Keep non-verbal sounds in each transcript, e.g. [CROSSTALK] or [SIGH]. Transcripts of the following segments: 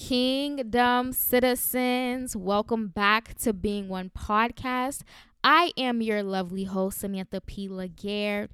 Kingdom citizens, welcome back to Being One podcast. I am your lovely host, Samantha P. Laguerre.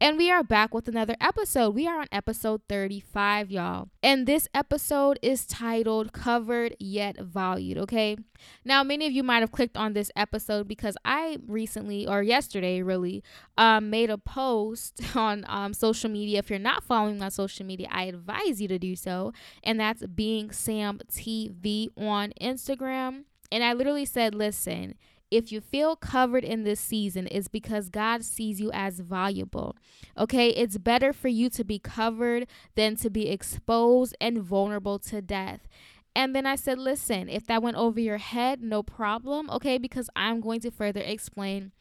And we are back with another episode. We are on episode 35, y'all. And this episode is titled Covered Yet Valued, okay? Now, many of you might have clicked on this episode because I recently, or yesterday really, um, made a post [LAUGHS] on um, social media. If you're not following my social media, I advise you to do so. And that's Being Sam TV on Instagram. And I literally said, listen, if you feel covered in this season, it's because God sees you as valuable. Okay, it's better for you to be covered than to be exposed and vulnerable to death. And then I said, listen, if that went over your head, no problem. Okay, because I'm going to further explain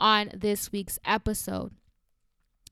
on this week's episode.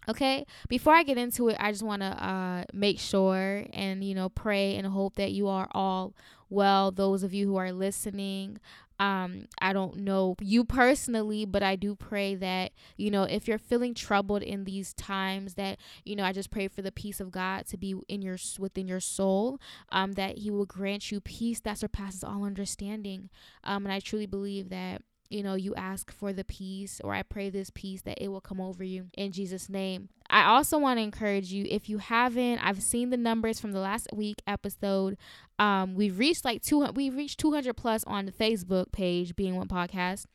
Okay, before I get into it, I just want to uh, make sure and, you know, pray and hope that you are all well. Those of you who are listening, um, I don't know you personally, but I do pray that, you know, if you're feeling troubled in these times, that, you know, I just pray for the peace of God to be in your within your soul, um, that He will grant you peace that surpasses all understanding. Um, and I truly believe that you know, you ask for the peace, or I pray this peace that it will come over you in Jesus' name. I also want to encourage you if you haven't, I've seen the numbers from the last week episode. Um, we've reached like 200, we've reached 200 plus on the Facebook page, Being One Podcast.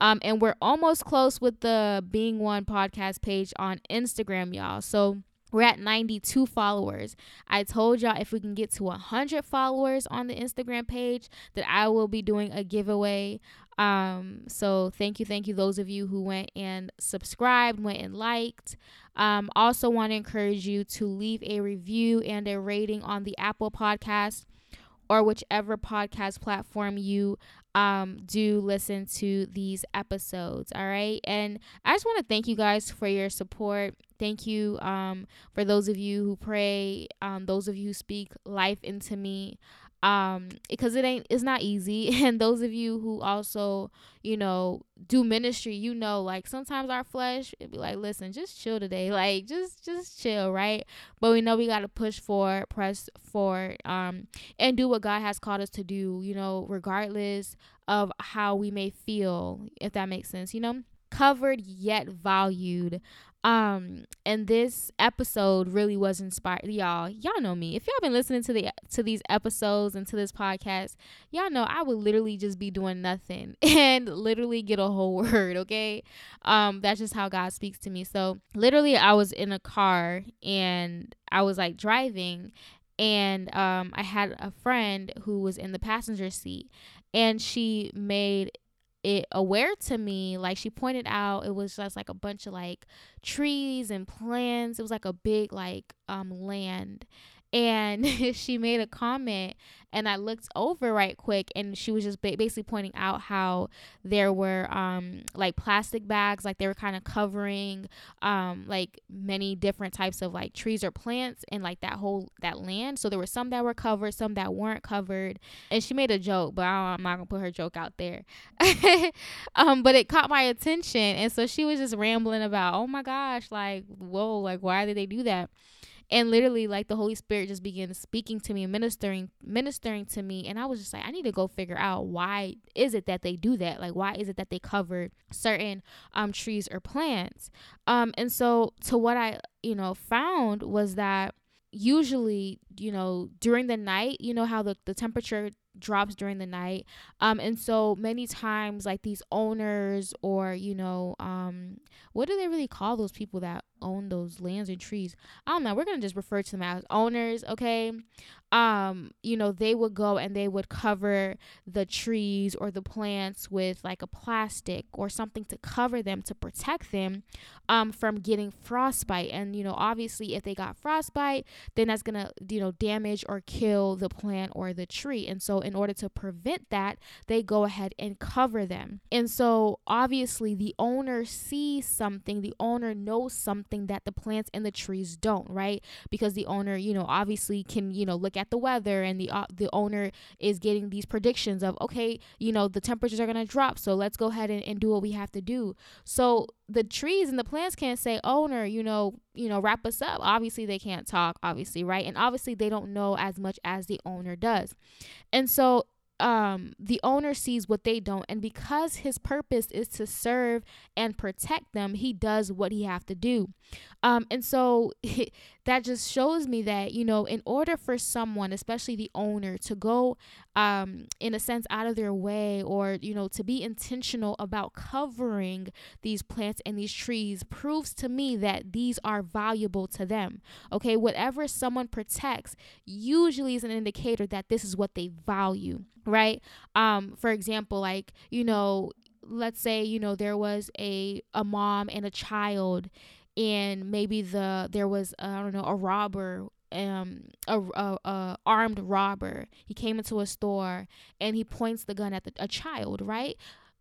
Um, and we're almost close with the Being One podcast page on Instagram, y'all. So we're at 92 followers. I told y'all if we can get to 100 followers on the Instagram page, that I will be doing a giveaway. Um, so thank you, thank you, those of you who went and subscribed, went and liked. Um, also want to encourage you to leave a review and a rating on the Apple Podcast or whichever podcast platform you um, do listen to these episodes. All right. And I just want to thank you guys for your support. Thank you um, for those of you who pray, um, those of you who speak life into me um because it ain't it's not easy. [LAUGHS] And those of you who also you know do ministry you know like sometimes our flesh it be like listen just chill today. [LAUGHS] Like just just chill right? But we know we got to push for press for um and do what god has called us to do you know regardless of how we may feel if that makes sense you know? Covered yet valued um and this episode really was inspired y'all y'all know me. If y'all been listening to the to these episodes and to this podcast y'all know i would literally just be doing nothing [LAUGHS] and literally get a whole [LAUGHS] word okay? Um that's just how god speaks to me. So literally i was in a car and i was like driving and um i had a friend who was in the passenger seat and she made it aware to me like she pointed out it was just like a bunch of like trees and plants. It was like a big like um land and [LAUGHS] she made a comment and i looked over right quick and she was just ba- basically pointing out how there were um like plastic bags like they were kind of covering um like many different types of like trees or plants and like that whole that land. So there were some that were covered some that weren't covered. And she made a joke but i'm not gonna put her joke out there. [LAUGHS] Um but it caught my attention and so she was just rambling about oh my gosh like whoa like why did they do that and literally like the holy spirit just began speaking to me ministering ministering to me. And i was just like i need to go figure out why is it that they do that? Like why is it that they covered certain um trees or plants? Um and so to what i you know found was that usually you know during the night you know how the, the temperature drops during the night? Um and so many times like these owners or you know um what do they really call those people that own those lands and trees. I don't know we're gonna just refer to them as owners okay? Um you know they would go and they would cover the trees or the plants with like a plastic or something to cover them to protect them um from getting frostbite. And you know obviously if they got frostbite then that's gonna you know damage or kill the plant or the tree. And so in order to prevent that they go ahead and cover them. And so obviously the owner sees something the owner knows something that the plants and the trees don't right? Because the owner you know obviously can you know look at the weather and the uh, the owner is getting these predictions of okay you know the temperatures are going to drop so let's go ahead and, and do what we have to do. So the trees and the plants can't say owner you know you know wrap us up. Obviously they can't talk obviously right? And obviously they don't know as much as the owner does. And so um, the owner sees what they don't and because his purpose is to serve and protect them he does what he have to do. Um, and so [LAUGHS] that just shows me that you know in order for someone especially the owner to go um, in a sense out of their way or you know to be intentional about covering these plants and these trees proves to me that these are valuable to them. Okay whatever someone protects usually is an indicator that this is what they value right? Um for example like you know let's say you know there was a a mom and a child and maybe the there was uh, I don't know a robber um a, a, a, armed robber. He came into a store and he points the gun at the, a child right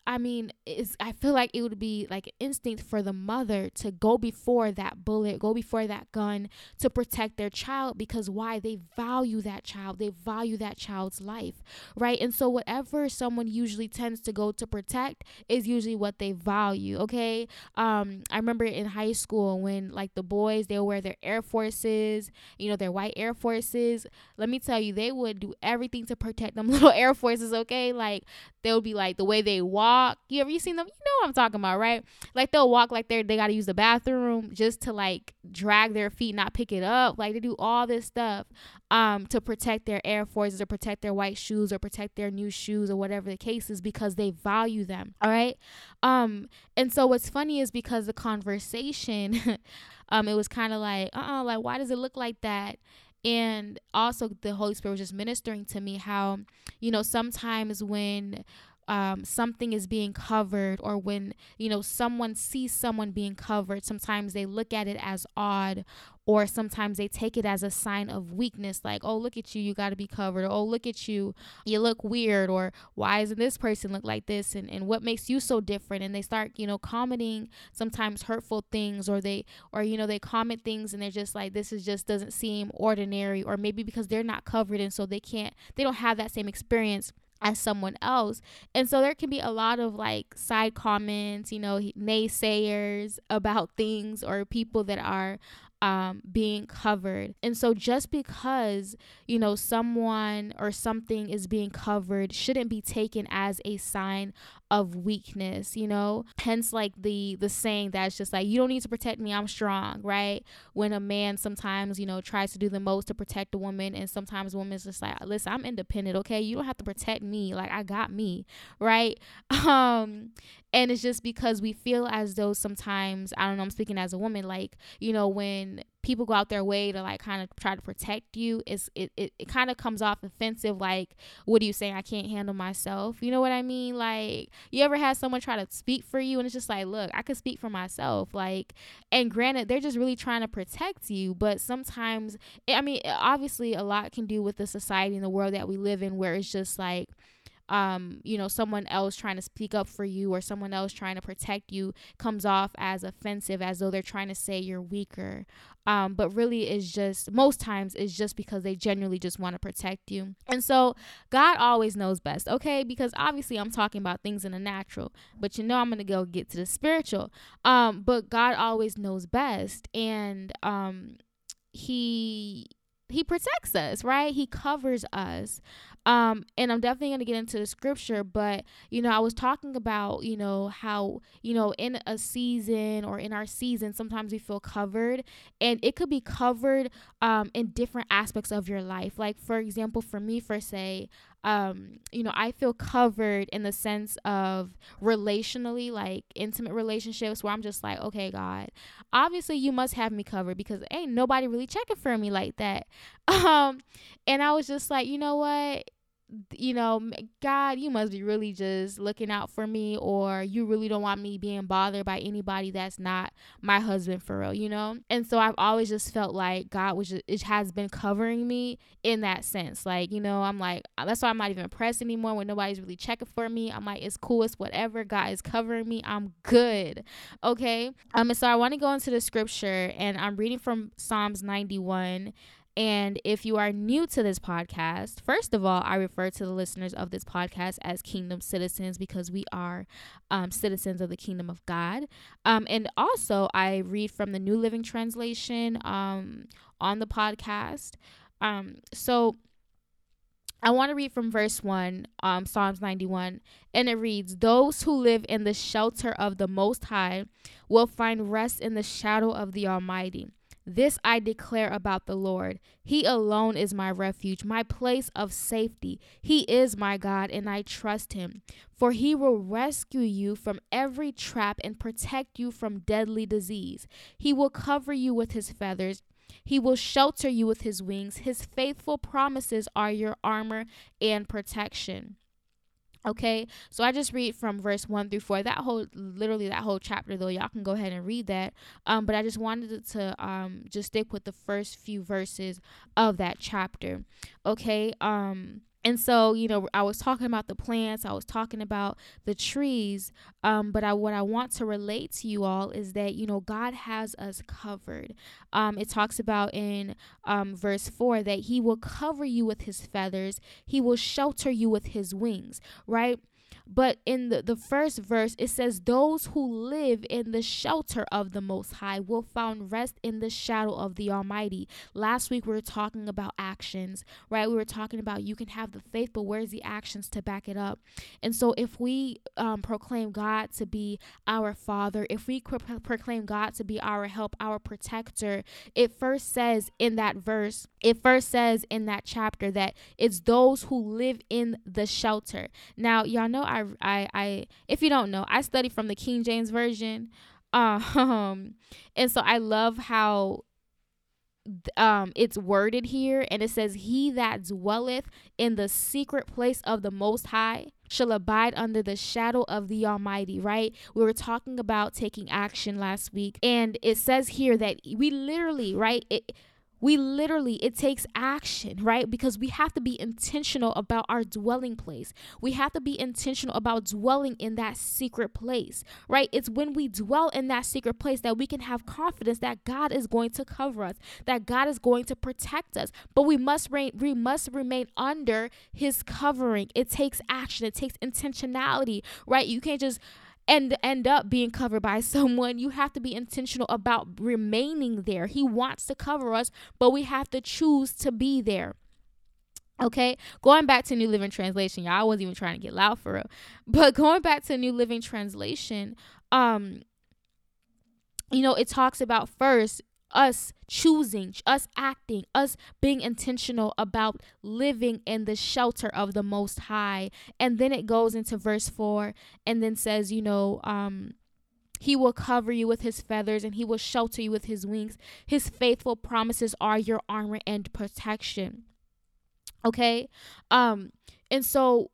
I mean, it's I feel like it would be like an instinct for the mother to go before that bullet, go before that gun to protect their child because why? They value that child. They value that child's life, right? And so whatever someone usually tends to go to protect is usually what they value, okay? Um I remember in high school when like the boys they would wear their Air Forces, you know, their white Air Forces. Let me tell you, they would do everything to protect them [LAUGHS] little Air Forces, okay? Like they would be like the way they walk. You ever you seen them? You know what I'm talking about, right? Like they'll walk like they're they gotta use the bathroom just to like drag their feet, not pick it up. Like they do all this stuff um to protect their Air Forces or protect their white shoes or protect their new shoes or whatever the case is because they value them. All right. Um and so what's funny is because the conversation [LAUGHS] um it was kind of like, uh uh like why does it look like that? and also the holy spirit was just ministering to me how you know sometimes when um, something is being covered or when you know someone sees someone being covered sometimes they look at it as odd or sometimes they take it as a sign of weakness like oh look at you you got to be covered. Or oh look at you you look weird or why isn't this person look like this? And, and what makes you so different? And they start you know commenting sometimes hurtful things or they or you know they comment things and they're just like this is just doesn't seem ordinary or maybe because they're not covered and so they can't they don't have that same experience as someone else. And so there can be a lot of like side comments, you know, naysayers about things or people that are um, being covered. And so just because, you know, someone or something is being covered shouldn't be taken as a sign of weakness, you know? Hence like the the saying that's just like you don't need to protect me, I'm strong, right? When a man sometimes, you know, tries to do the most to protect a woman and sometimes a woman's just like, "Listen, I'm independent, okay? You don't have to protect me. Like I got me." Right? [LAUGHS] Um and it's just because we feel as though sometimes, I don't know, I'm speaking as a woman, like, you know, when people go out their way to like kind of try to protect you, it's it, it, it kind of comes off offensive, like, what are you saying? I can't handle myself. You know what I mean? Like, you ever had someone try to speak for you and it's just like, look, I could speak for myself. Like, and granted, they're just really trying to protect you, but sometimes, eh, I mean, obviously, a lot can do with the society and the world that we live in where it's just like, um, you know, someone else trying to speak up for you or someone else trying to protect you comes off as offensive, as though they're trying to say you're weaker. Um, but really, it's just most times it's just because they genuinely just want to protect you. And so, God always knows best, okay? Because obviously, I'm talking about things in the natural, but you know, I'm gonna go get to the spiritual. Um, but God always knows best, and um, He he protects us, right? He covers us. Um, and I'm definitely going to get into the scripture, but you know, I was talking about, you know, how, you know, in a season or in our season, sometimes we feel covered and it could be covered um, in different aspects of your life. Like, for example, for me, for say, um, you know, I feel covered in the sense of relationally, like intimate relationships where I'm just like, okay, God, obviously you must have me covered because ain't nobody really checking for me like that. [LAUGHS] Um, and I was just like, you know what? You know, God, you must be really just looking out for me, or you really don't want me being bothered by anybody that's not my husband for real, you know? And so I've always just felt like God was just, it has been covering me in that sense. Like, you know, I'm like, that's why I'm not even pressed anymore when nobody's really checking for me. I'm like, it's cool, it's whatever. God is covering me. I'm good. Okay. Um, and so I want to go into the scripture, and I'm reading from Psalms 91 And if you are new to this podcast, first of all, I refer to the listeners of this podcast as kingdom citizens because we are um, citizens of the kingdom of God. Um, and also, I read from the New Living Translation um, on the podcast. Um, so, I want to read from verse 1, um, Psalms 91, and it reads Those who live in the shelter of the Most High will find rest in the shadow of the Almighty. This I declare about the Lord. He alone is my refuge, my place of safety. He is my God, and I trust him. For he will rescue you from every trap and protect you from deadly disease. He will cover you with his feathers he will shelter you with his wings. His faithful promises are your armor and protection. Okay, so I just read from verse one through four. That whole, literally that whole chapter, though, y'all can go ahead and read that. Um, but I just wanted to um just stick with the first few verses of that chapter. Okay, um, and so you know i was talking about the plants i was talking about the trees um, but I, what i want to relate to you all is that you know god has us covered. Um, it talks about in um, verse 4 that he will cover you with his feathers he will shelter you with his wings right but in the, the first verse, it says, Those who live in the shelter of the Most High will find rest in the shadow of the Almighty. Last week, we were talking about actions, right? We were talking about you can have the faith, but where's the actions to back it up? And so, if we um, proclaim God to be our Father, if we pro- proclaim God to be our help, our protector, it first says in that verse, it first says in that chapter that it's those who live in the shelter. Now, y'all know I I I I if you don't know, I study from the King James version. Um [LAUGHS] and so I love how um it's worded here and it says he that dwelleth in the secret place of the most high shall abide under the shadow of the almighty right we were talking about taking action last week and it says here that we literally right it we literally it takes action right? Because we have to be intentional about our dwelling place. We have to be intentional about dwelling in that secret place right? It's when we dwell in that secret place that we can have confidence that god is going to cover us that god is going to protect us. But we must re- we must remain under his covering. It takes action. It takes intentionality right? You can't just and end up being covered by [LAUGHS] someone, you have to be intentional about remaining there. He wants to cover us, but we have to choose to be there. Okay, going back to New Living Translation, y'all I wasn't even trying to get loud for it, [LAUGHS] but going back to New Living Translation, um, you know, it talks about first us choosing, us acting, us being intentional about living in the shelter of the Most High. And then it goes into verse 4 and then says, you know, um, he will cover you with his feathers and he will shelter you with his wings. His faithful promises are your armor and protection. Okay? Um and so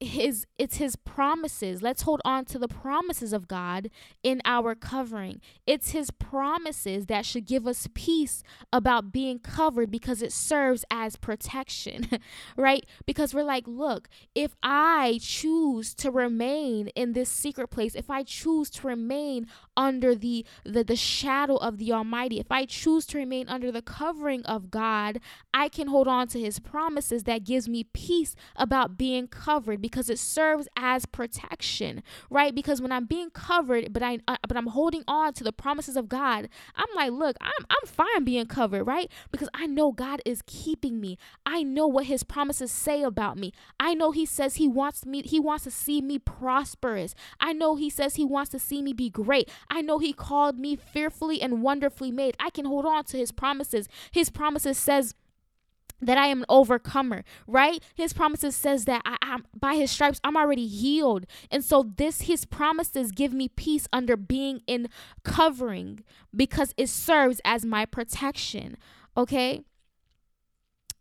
his it's his promises. Let's hold on to the promises of god in our covering. It's his promises that should give us peace about being covered because it serves as protection [LAUGHS] right? Because we're like look if i choose to remain in this secret place if i choose to remain under the the, the shadow of the almighty if i choose to remain under the covering of god i can hold on to his promises that gives me peace about being covered because it serves as protection, right? Because when I'm being covered, but I uh, but I'm holding on to the promises of God, I'm like, look, I'm I'm fine being covered, right? Because I know God is keeping me. I know what his promises say about me. I know he says he wants me he wants to see me prosperous. I know he says he wants to see me be great. I know he called me fearfully and wonderfully made. I can hold on to his promises. His promises says that I am an overcomer, right? His promises says that I, am by his stripes I'm already healed. And so this his promises give me peace under being in covering because it serves as my protection. Okay?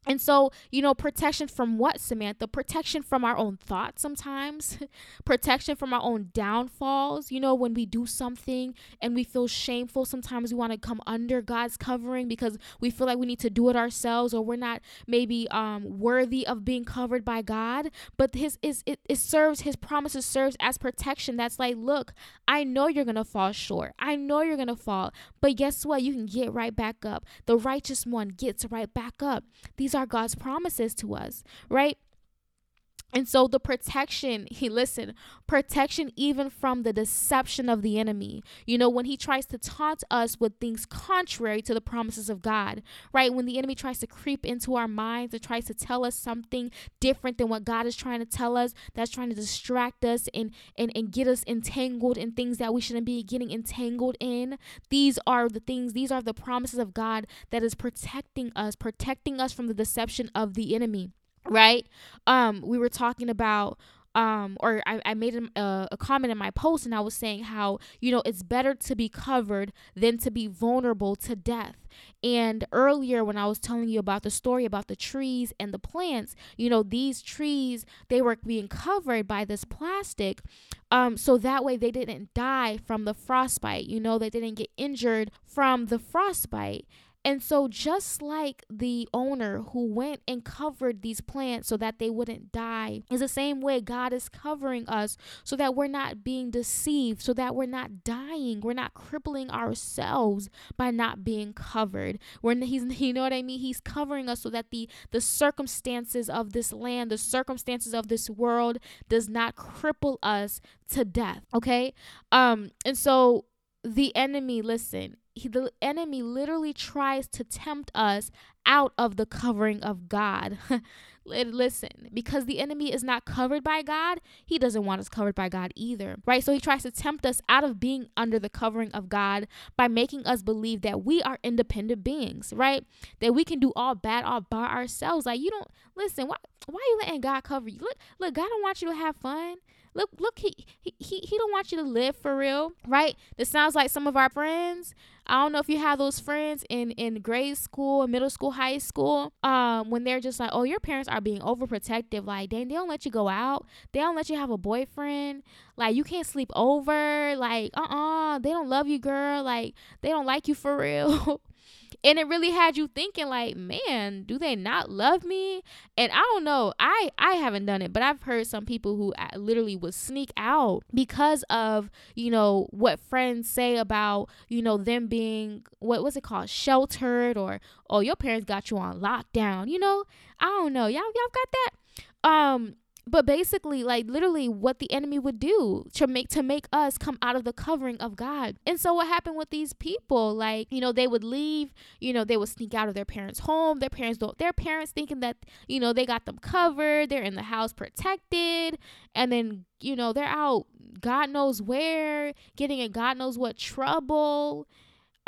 And so, you know, protection from what, Samantha? Protection from our own thoughts sometimes, [LAUGHS] protection from our own downfalls. You know, when we do something and we feel shameful, sometimes we want to come under God's covering because we feel like we need to do it ourselves or we're not maybe um, worthy of being covered by God. But his is it, it serves his promises serves as protection. That's like, look, I know you're gonna fall short. I know you're gonna fall, but guess what? You can get right back up. The righteous one gets right back up. These are God's promises to us, right? And so the protection, [LAUGHS] he listen, protection even from the deception of the enemy. You know, when he tries to taunt us with things contrary to the promises of God, right? When the enemy tries to creep into our minds and tries to tell us something different than what God is trying to tell us, that's trying to distract us and and, and get us entangled in things that we shouldn't be getting entangled in. These are the things, these are the promises of God that is protecting us, protecting us from the deception of the enemy right? Um we were talking about um or i, I made a, a comment in my post and i was saying how you know it's better to be covered than to be vulnerable to death. And earlier when i was telling you about the story about the trees and the plants you know these trees they were being covered by this plastic um so that way they didn't die from the frostbite. You know they didn't get injured from the frostbite and so, just like the owner who went and covered these plants so that they wouldn't die, is the same way God is covering us so that we're not being deceived, so that we're not dying, we're not crippling ourselves by not being covered. We're he's [LAUGHS] you know what I mean. He's covering us so that the the circumstances of this land, the circumstances of this world, does not cripple us to death. Okay, um, and so the enemy, listen, he, the enemy literally tries to tempt us out of the covering of God. [LAUGHS] Listen, because the enemy is not covered by God, he doesn't want us covered by God either, right? So he tries to tempt us out of being under the covering of God by making us believe that we are independent beings, right? That we can do all bad all by ourselves. Like you don't listen. Why? Why are you letting God cover you? Look, look. God don't want you to have fun. Look, look, he, he he he don't want you to live for real, right? This sounds like some of our friends. I don't know if you have those friends in in grade school, middle school, high school, um, when they're just like, oh, your parents are being overprotective. Like, dang, they don't let you go out. They don't let you have a boyfriend. Like, you can't sleep over. Like, uh, uh-uh, uh they don't love you, girl. Like, they don't like you for real. [LAUGHS] and it really had you thinking like man do they not love me? And i don't know i i haven't done it but i've heard some people who uh, literally would sneak out because of you know what friends say about you know them being what was it called sheltered or oh your parents got you on lockdown you know? I don't know y'all y'all got that? Um but basically like literally what the enemy would do to make to make us come out of the covering of God. And so what happened with these people like, you know, they would leave, you know, they would sneak out of their parents' home. Their parents don't their parents thinking that, you know, they got them covered, they're in the house protected, and then, you know, they're out God knows where, getting in God knows what trouble.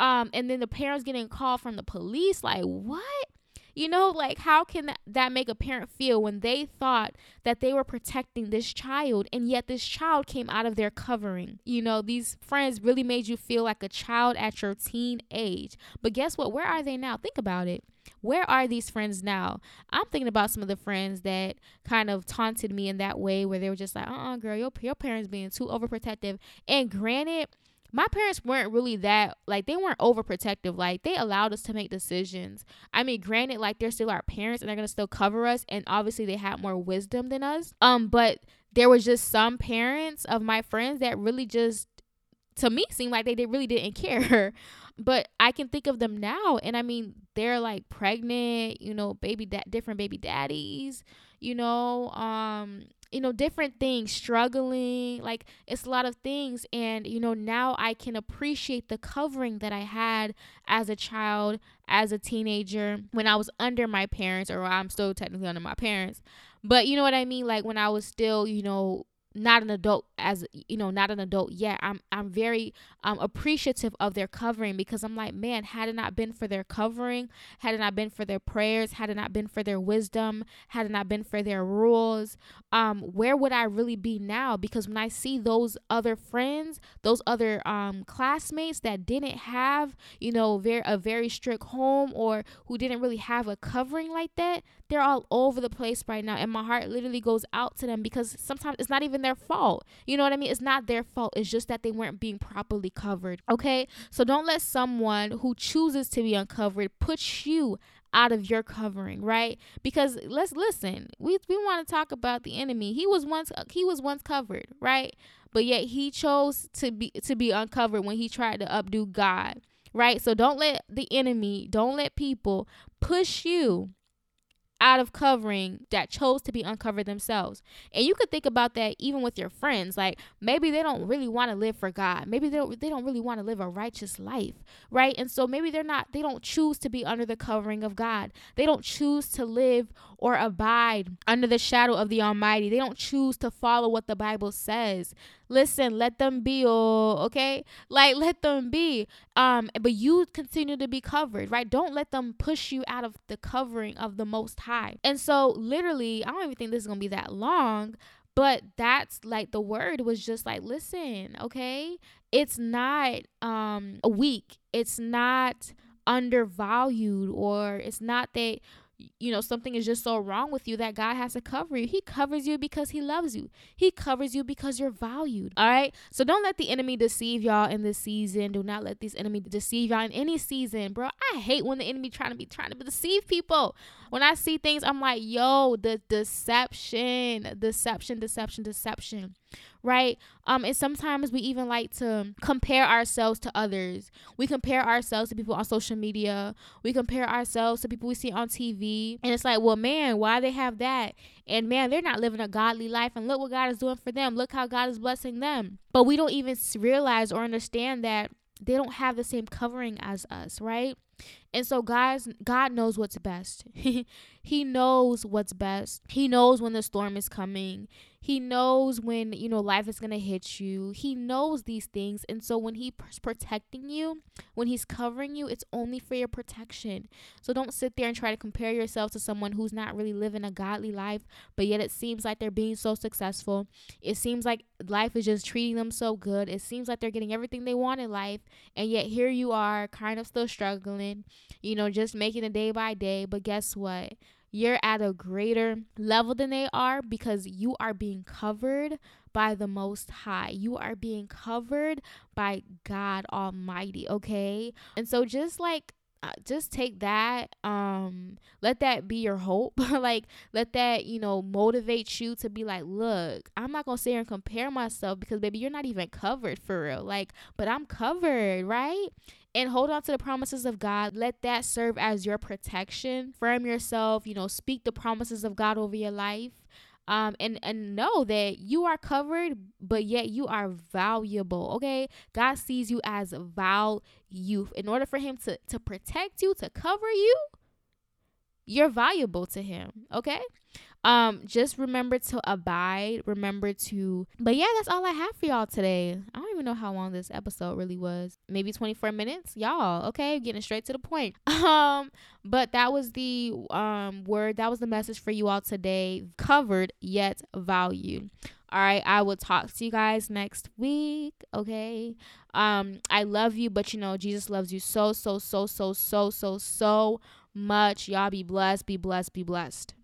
Um, and then the parents getting called from the police, like, what? You know, like how can that, make a parent feel when they thought that they were protecting this child and yet this child came out of their covering? You know, these friends really made you feel like a child at your teen age. But guess what? Where are they now? Think about it. Where are these friends now? I'm thinking about some of the friends that kind of taunted me in that way where they were just like, uh uh-uh, uh girl, your, your parents being too overprotective. And granted, my parents weren't really that like they weren't overprotective. Like they allowed us to make decisions. I mean granted like they're still our parents and they're gonna still cover us and obviously they had more wisdom than us. Um but there was just some parents of my friends that really just to me seemed like they, really didn't care. [LAUGHS] But i can think of them now and i mean they're like pregnant you know baby da- different baby daddies you know um you know different things struggling like it's a lot of things. And you know now i can appreciate the covering that i had as a child as a teenager when i was under my parents or i'm still technically under my parents. But you know what i mean? Like when i was still you know not an adult as you know not an adult yet. I'm i'm very um appreciative of their covering because i'm like man had it not been for their covering had it not been for their prayers had it not been for their wisdom had it not been for their rules um where would i really be now? Because when i see those other friends those other um classmates that didn't have you know very a very strict home or who didn't really have a covering like that they're all over the place right now and my heart literally goes out to them because sometimes it's not even their fault you know what i mean it's not their fault it's just that they weren't being properly covered okay so don't let someone who chooses to be uncovered put you out of your covering, right? Because let's listen. We we want to talk about the enemy. He was once uh, he was once covered, right? But yet he chose to be to be uncovered when he tried to updo God, right? So don't let the enemy, don't let people push you out of covering that chose to be uncovered themselves. And you could think about that even with your friends. Like maybe they don't really want to live for God. Maybe they don't, they don't really want to live a righteous life, right? And so maybe they're not they don't choose to be under the covering of God. They don't choose to live or abide under the shadow of the Almighty. They don't choose to follow what the Bible says. Listen, let them be, oh, okay? Like let them be. Um, but you continue to be covered, right? Don't let them push you out of the covering of the most high. And so literally, I don't even think this is gonna be that long. But that's like the word was just like, listen, okay? It's not um a weak. It's not undervalued or it's not that you know something is just so wrong with you that God has to cover you. He covers you because he loves you. He covers you because you're valued. All right? So don't let the enemy deceive y'all in this season. Do not let this enemy deceive y'all in any season, bro. I hate when the enemy trying to be trying to deceive people. When I see things, I'm like, "Yo, the deception, deception, deception, deception." Right? Um, and sometimes we even like to compare ourselves to others. We compare ourselves to people on social media. We compare ourselves to people we see on TV. And it's like, well, man, why they have that? And man, they're not living a godly life. And look what God is doing for them. Look how God is blessing them. But we don't even realize or understand that they don't have the same covering as us, right? And so guys, God knows what's best. [LAUGHS] he knows what's best. He knows when the storm is coming. He knows when, you know, life is going to hit you. He knows these things. And so when he's protecting you, when he's covering you, it's only for your protection. So don't sit there and try to compare yourself to someone who's not really living a godly life, but yet it seems like they're being so successful. It seems like life is just treating them so good. It seems like they're getting everything they want in life. And yet here you are, kind of still struggling, you know, just making it day by day. But guess what? You're at a greater level than they are because you are being covered by the Most High. You are being covered by God Almighty, okay? And so just like uh, just take that um let that be your hope [LAUGHS] like let that you know motivate you to be like look i'm not gonna sit here and compare myself because baby you're not even covered for real like but i'm covered right and hold on to the promises of God. Let that serve as your protection. Firm yourself, you know, speak the promises of God over your life. Um, and and know that you are covered, but yet you are valuable. Okay, God sees you as value. In order for Him to to protect you, to cover you, you're valuable to Him. Okay, um, just remember to abide. Remember to, but yeah, that's all I have for y'all today. I don't even know how long this episode really was. Maybe 24 minutes, y'all. Okay, getting straight to the point. [LAUGHS] Um, but that was the um word. That was the message for you all today. Covered yet valued. All right, I will talk to you guys next week. Okay. Um, I love you, but you know, Jesus loves you so, so, so, so, so, so, so much. Y'all be blessed, be blessed, be blessed.